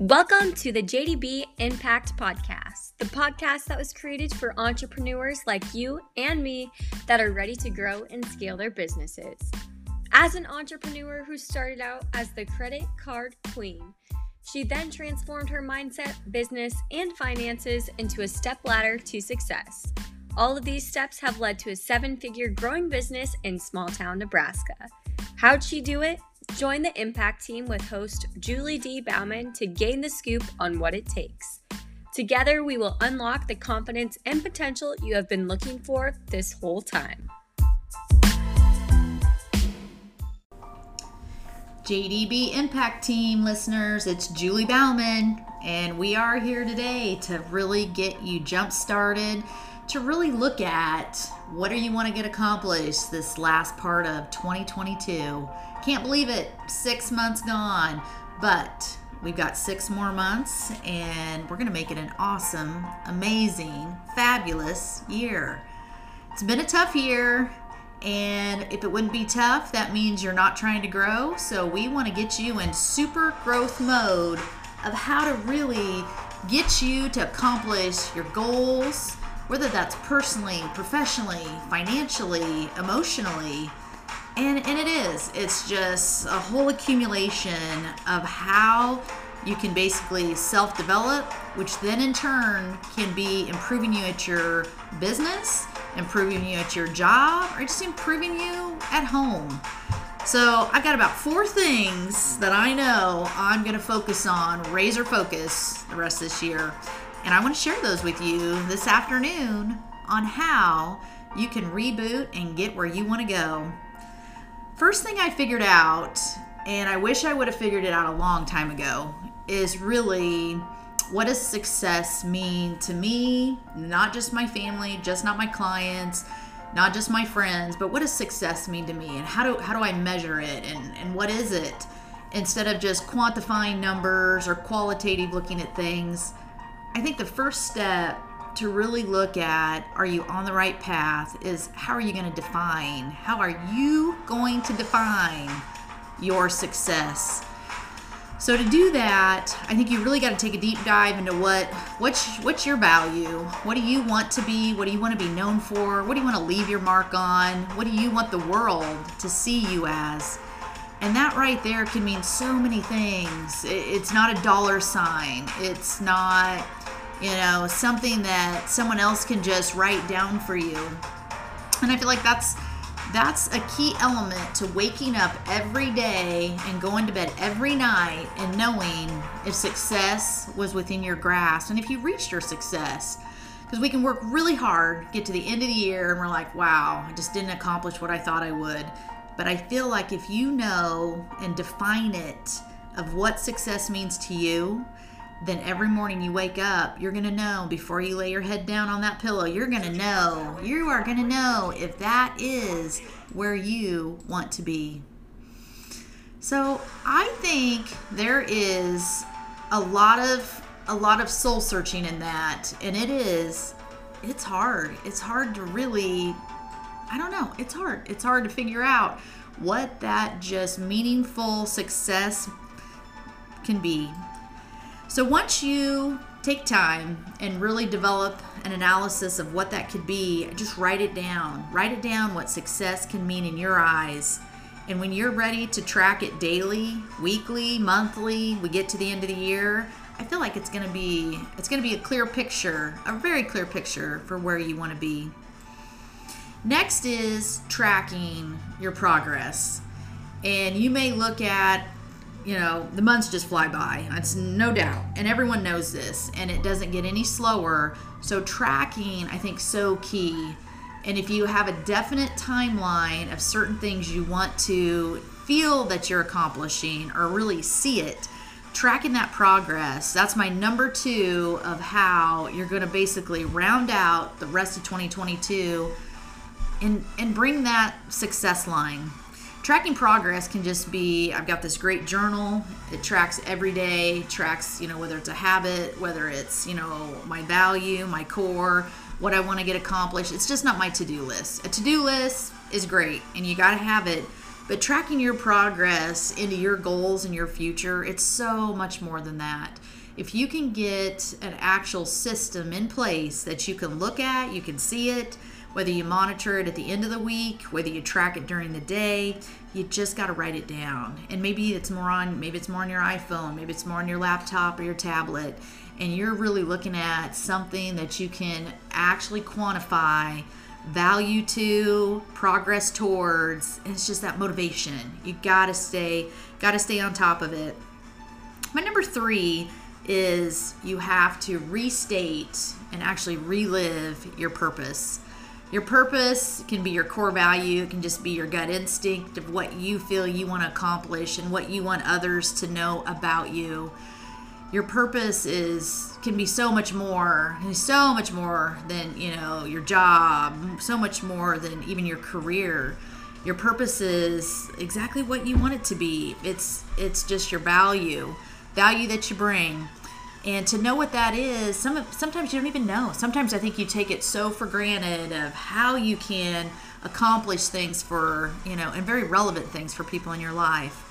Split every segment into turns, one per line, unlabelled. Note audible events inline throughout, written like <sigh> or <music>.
Welcome to the JDB Impact Podcast, the podcast that was created for entrepreneurs like you and me that are ready to grow and scale their businesses. As an entrepreneur who started out as the credit card queen, she then transformed her mindset, business, and finances into a step ladder to success. All of these steps have led to a seven figure growing business in small town Nebraska. How'd she do it? Join the Impact team with host Julie D. Bauman to gain the scoop on what it takes. Together, we will unlock the confidence and potential you have been looking for this whole time.
JDB Impact Team listeners, it's Julie Bauman, and we are here today to really get you jump started, to really look at what do you want to get accomplished this last part of 2022. Can't believe it, six months gone, but we've got six more months, and we're going to make it an awesome, amazing, fabulous year. It's been a tough year. And if it wouldn't be tough, that means you're not trying to grow. So we want to get you in super growth mode of how to really get you to accomplish your goals, whether that's personally, professionally, financially, emotionally. And, and it is. It's just a whole accumulation of how you can basically self develop, which then in turn can be improving you at your business improving you at your job, or just improving you at home. So I've got about four things that I know I'm going to focus on, razor focus the rest of this year. And I want to share those with you this afternoon on how you can reboot and get where you want to go. First thing I figured out, and I wish I would have figured it out a long time ago, is really what does success mean to me? Not just my family, just not my clients, not just my friends, but what does success mean to me? And how do how do I measure it? And and what is it? Instead of just quantifying numbers or qualitative looking at things, I think the first step to really look at are you on the right path is how are you going to define? How are you going to define your success? So to do that, I think you really got to take a deep dive into what what's what's your value? What do you want to be? What do you want to be known for? What do you want to leave your mark on? What do you want the world to see you as? And that right there can mean so many things. It's not a dollar sign. It's not, you know, something that someone else can just write down for you. And I feel like that's that's a key element to waking up every day and going to bed every night and knowing if success was within your grasp and if you reached your success. Because we can work really hard, get to the end of the year, and we're like, wow, I just didn't accomplish what I thought I would. But I feel like if you know and define it of what success means to you, then every morning you wake up, you're going to know before you lay your head down on that pillow, you're going to know, you are going to know if that is where you want to be. So, I think there is a lot of a lot of soul searching in that, and it is it's hard. It's hard to really I don't know, it's hard. It's hard to figure out what that just meaningful success can be so once you take time and really develop an analysis of what that could be, just write it down. Write it down what success can mean in your eyes. And when you're ready to track it daily, weekly, monthly, we get to the end of the year, I feel like it's going to be it's going to be a clear picture, a very clear picture for where you want to be. Next is tracking your progress. And you may look at you know, the months just fly by. That's no doubt. And everyone knows this. And it doesn't get any slower. So tracking, I think, so key. And if you have a definite timeline of certain things you want to feel that you're accomplishing or really see it, tracking that progress, that's my number two of how you're going to basically round out the rest of 2022 and, and bring that success line tracking progress can just be I've got this great journal. It tracks every day, tracks, you know, whether it's a habit, whether it's, you know, my value, my core, what I want to get accomplished. It's just not my to do list. A to do list is great and you got to have it, But tracking your progress into your goals and your future, it's so much more than that. If you can get an actual system in place that you can look at, you can see it, whether you monitor it at the end of the week, whether you track it during the day, you just got to write it down. And maybe it's more on maybe it's more on your iPhone, maybe it's more on your laptop or your tablet, and you're really looking at something that you can actually quantify value to, progress towards, and it's just that motivation. You gotta stay, gotta stay on top of it. My number three is you have to restate and actually relive your purpose. Your purpose can be your core value, it can just be your gut instinct of what you feel you want to accomplish and what you want others to know about you. Your purpose is can be so much more so much more than you know your job so much more than even your career. Your purpose is exactly what you want it to be. It's it's just your value value that you bring and to know what that is some sometimes you don't even know sometimes i think you take it so for granted of how you can accomplish things for you know and very relevant things for people in your life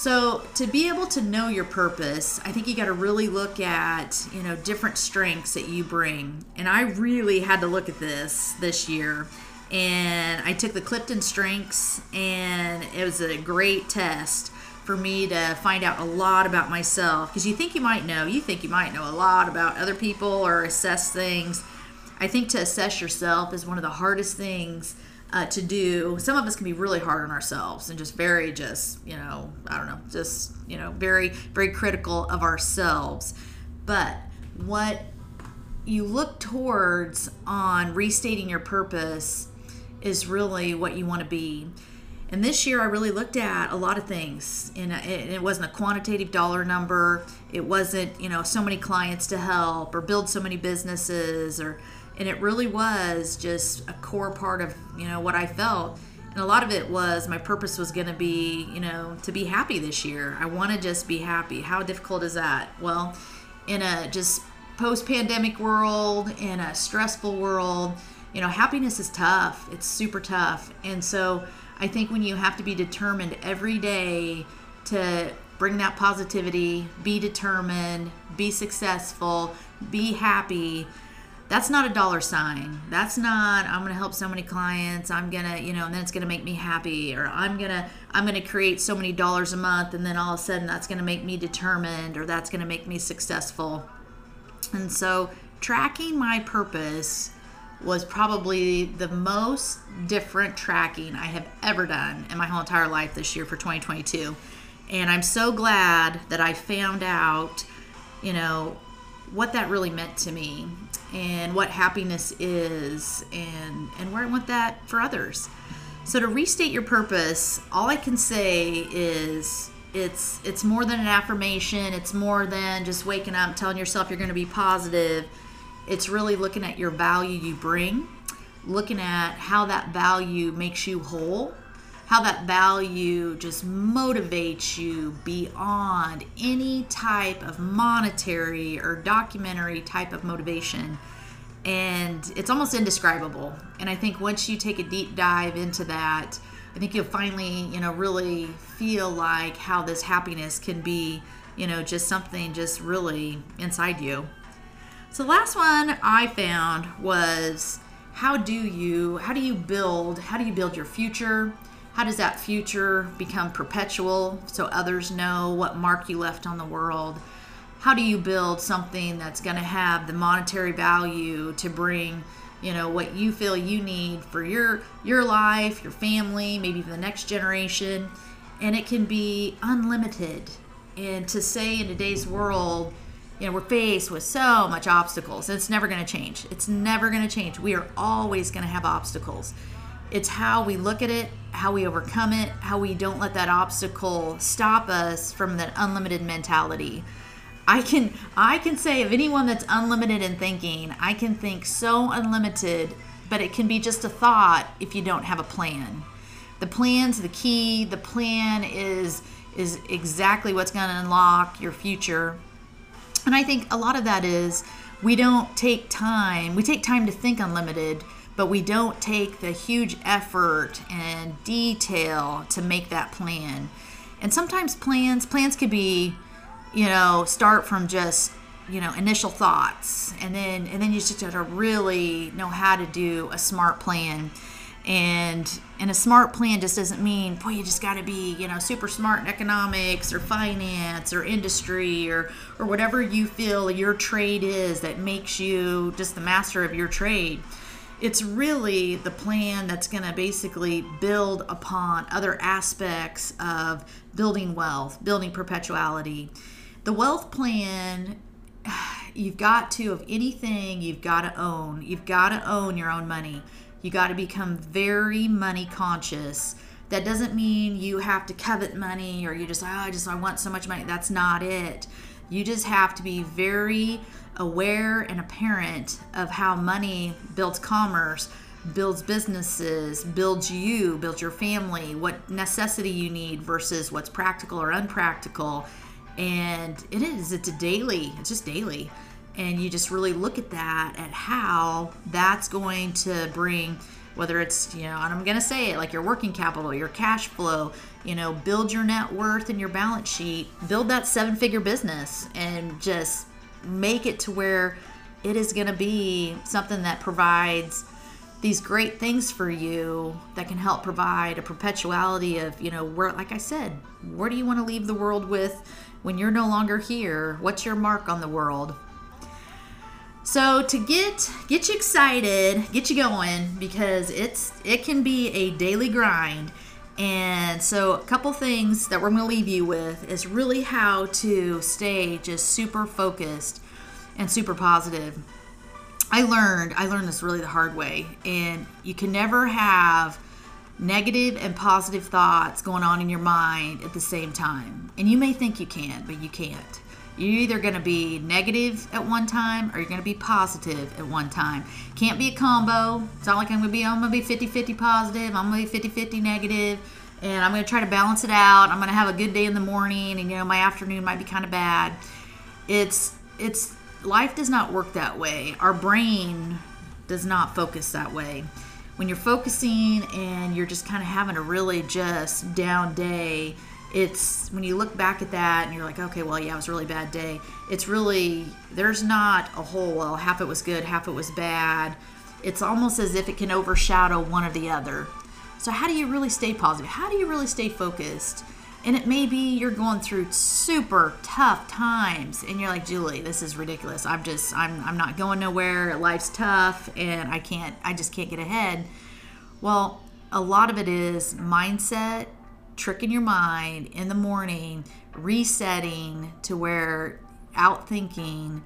so, to be able to know your purpose, I think you got to really look at, you know, different strengths that you bring. And I really had to look at this this year. And I took the Clifton Strengths, and it was a great test for me to find out a lot about myself. Because you think you might know, you think you might know a lot about other people or assess things. I think to assess yourself is one of the hardest things uh, to do. Some of us can be really hard on ourselves and just very, just, you know, I don't know, just, you know, very, very critical of ourselves. But what you look towards on restating your purpose is really what you want to be. And this year, I really looked at a lot of things, and uh, it wasn't a quantitative dollar number. It wasn't, you know, so many clients to help or build so many businesses or and it really was just a core part of you know what I felt. And a lot of it was my purpose was going to be, you know, to be happy this year. I want to just be happy. How difficult is that? Well, in a just post pandemic world, in a stressful world, you know, happiness is tough. It's super tough. And so I think when you have to be determined every day to bring that positivity, be determined, be successful, be happy, that's not a dollar sign. That's not I'm going to help so many clients. I'm going to, you know, and then it's going to make me happy or I'm going to I'm going to create so many dollars a month and then all of a sudden that's going to make me determined or that's going to make me successful. And so tracking my purpose was probably the most different tracking I have ever done in my whole entire life this year for 2022. And I'm so glad that I found out, you know, what that really meant to me and what happiness is and and where I want that for others. So to restate your purpose, all I can say is it's it's more than an affirmation, it's more than just waking up telling yourself you're going to be positive. It's really looking at your value you bring, looking at how that value makes you whole how that value just motivates you beyond any type of monetary or documentary type of motivation. And it's almost indescribable. And I think once you take a deep dive into that, I think you'll finally, you know, really feel like how this happiness can be, you know, just something just really inside you. So the last one I found was how do you how do you build how do you build your future? How does that future become perpetual so others know what mark you left on the world? How do you build something that's going to have the monetary value to bring, you know, what you feel you need for your your life, your family, maybe the next generation, and it can be unlimited. And to say in today's world, you know, we're faced with so much obstacles. It's never going to change. It's never going to change. We are always going to have obstacles. It's how we look at it, how we overcome it, how we don't let that obstacle stop us from that unlimited mentality. I can I can say of anyone that's unlimited in thinking, I can think so unlimited, but it can be just a thought if you don't have a plan. The plan's the key. The plan is is exactly what's going to unlock your future. And I think a lot of that is we don't take time. We take time to think unlimited, but we don't take the huge effort and detail to make that plan. And sometimes plans plans could be, you know, start from just you know initial thoughts and then and then you just to really know how to do a smart plan and and a smart plan just doesn't mean boy you just got to be you know super smart in economics or finance or industry or or whatever you feel your trade is that makes you just the master of your trade. It's really the plan that's going to basically build upon other aspects of building wealth building perpetuality. The wealth plan <sighs> you've got to of anything you've got to own. You've got to own your own money you got to become very money conscious. That doesn't mean you have to covet money or you just, oh, I just, I want so much money. That's not it. You just have to be very aware and apparent of how money builds commerce, builds businesses, builds you, builds your family, what necessity you need versus what's practical or unpractical. And it is, it's a daily, it's just daily and you just really look at that at how that's going to bring whether it's you know and i'm going to say it like your working capital your cash flow you know build your net worth and your balance sheet build that seven figure business and just make it to where it is going to be something that provides these great things for you that can help provide a perpetuality of you know where like i said where do you want to leave the world with when you're no longer here? What's your mark on the world so to get get you excited, get you going because it's it can be a daily grind. And so a couple things that we're going to leave you with is really how to stay just super focused and super positive. I learned I learned this really the hard way and you can never have negative and positive thoughts going on in your mind at the same time. And you may think you can, but you can't. You're either going to be negative at one time or you're going to be positive at one time. Can't be a combo. It's not like I'm going to be, I'm going to be 50 50 positive, I'm going to be 50 50 negative, and I'm going to try to balance it out. I'm going to have a good day in the morning, and you know, my afternoon might be kind of bad. It's, it's, life does not work that way. Our brain does not focus that way. When you're focusing and you're just kind of having a really just down day, it's when you look back at that and you're like, okay, well, yeah, it was a really bad day. It's really, there's not a whole, well, half it was good, half it was bad. It's almost as if it can overshadow one or the other. So, how do you really stay positive? How do you really stay focused? And it may be you're going through super tough times and you're like, Julie, this is ridiculous. I'm just, I'm, I'm not going nowhere. Life's tough and I can't, I just can't get ahead. Well, a lot of it is mindset tricking your mind in the morning, resetting to where out thinking,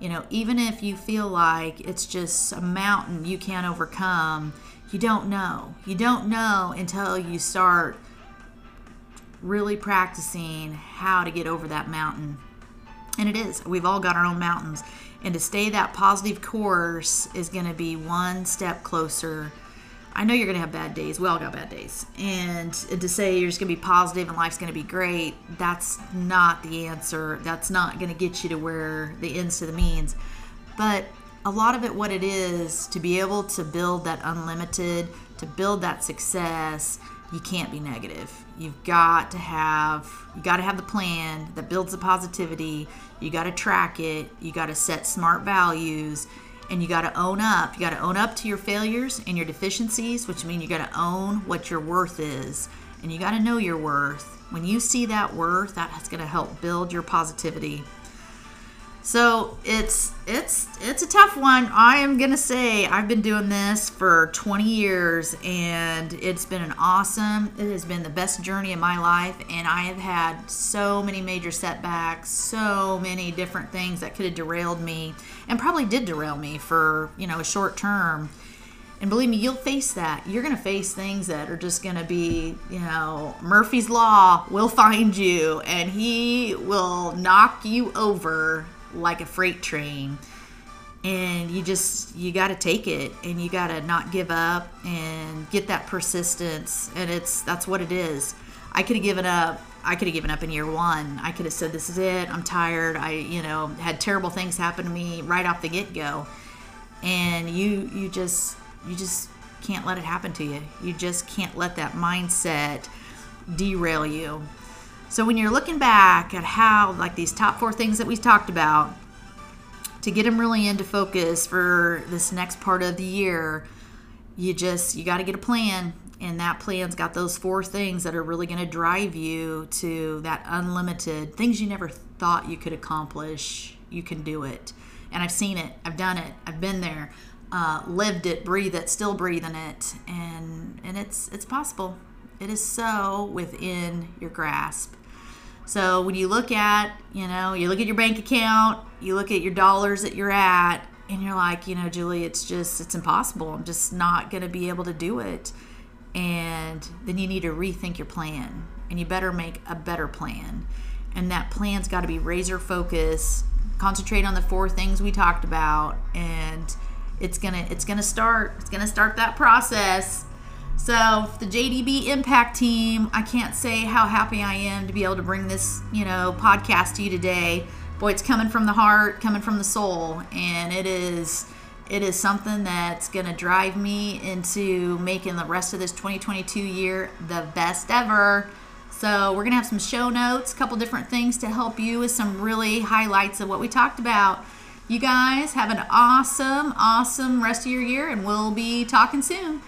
you know, even if you feel like it's just a mountain you can't overcome, you don't know. You don't know until you start really practicing how to get over that mountain. And it is. We've all got our own mountains. And to stay that positive course is going to be one step closer I know you're going to have bad days. We all got bad days. And to say you're just going to be positive and life's going to be great, that's not the answer. That's not going to get you to where the ends to the means. But a lot of it, what it is, to be able to build that unlimited, to build that success, you can't be negative. You've got to have you got to have the plan that builds the positivity. You got to track it. You got to set smart values and you got to own up. You got to own up to your failures and your deficiencies, which means you got to own what your worth is. And you got to know your worth. When you see that worth, that's going to help build your positivity so it's it's it's a tough one. I am gonna say I've been doing this for 20 years, and it's been an awesome. It has been the best journey of my life, and I have had so many major setbacks, so many different things that could have derailed me, and probably did derail me for you know a short term. And believe me, you'll face that. You're going to face things that are just going to be, you know, Murphy's Law will find you and he will knock you over like a freight train and you just you got to take it and you got to not give up and get that persistence and it's that's what it is i could have given up i could have given up in year one i could have said this is it i'm tired i you know had terrible things happen to me right off the get-go and you you just you just can't let it happen to you. You just can't let that mindset derail you. So when you're looking back at how like these top four things that we talked about to get them really into focus for this next part of the year, you just you got to get a plan. And that plan's got those four things that are really going to drive you to that unlimited things you never thought you could accomplish you can do it. And i've seen it i've done it i've been there uh, lived it breathe it still breathing it. And and it's it's possible it is so within your grasp. So when you look at you know you look at your bank account you look at your dollars that you're at and you're like you know julie it's just it's impossible. I'm just not going to be able to do it. And then you need to rethink your plan and you better make a better plan. And that plan's got to be razor focused concentrate on the four things we talked about and it's gonna it's gonna start it's gonna start that process so the jdb impact team i can't say how happy i am to be able to bring this you know podcast to you today boy it's coming from the heart coming from the soul and it is it is something that's going to drive me into making the rest of this 2022 year the best ever. So, we're going to have some show notes, a couple different things to help you with some really highlights of what we talked about. You guys have an awesome, awesome rest of your year, and we'll be talking soon.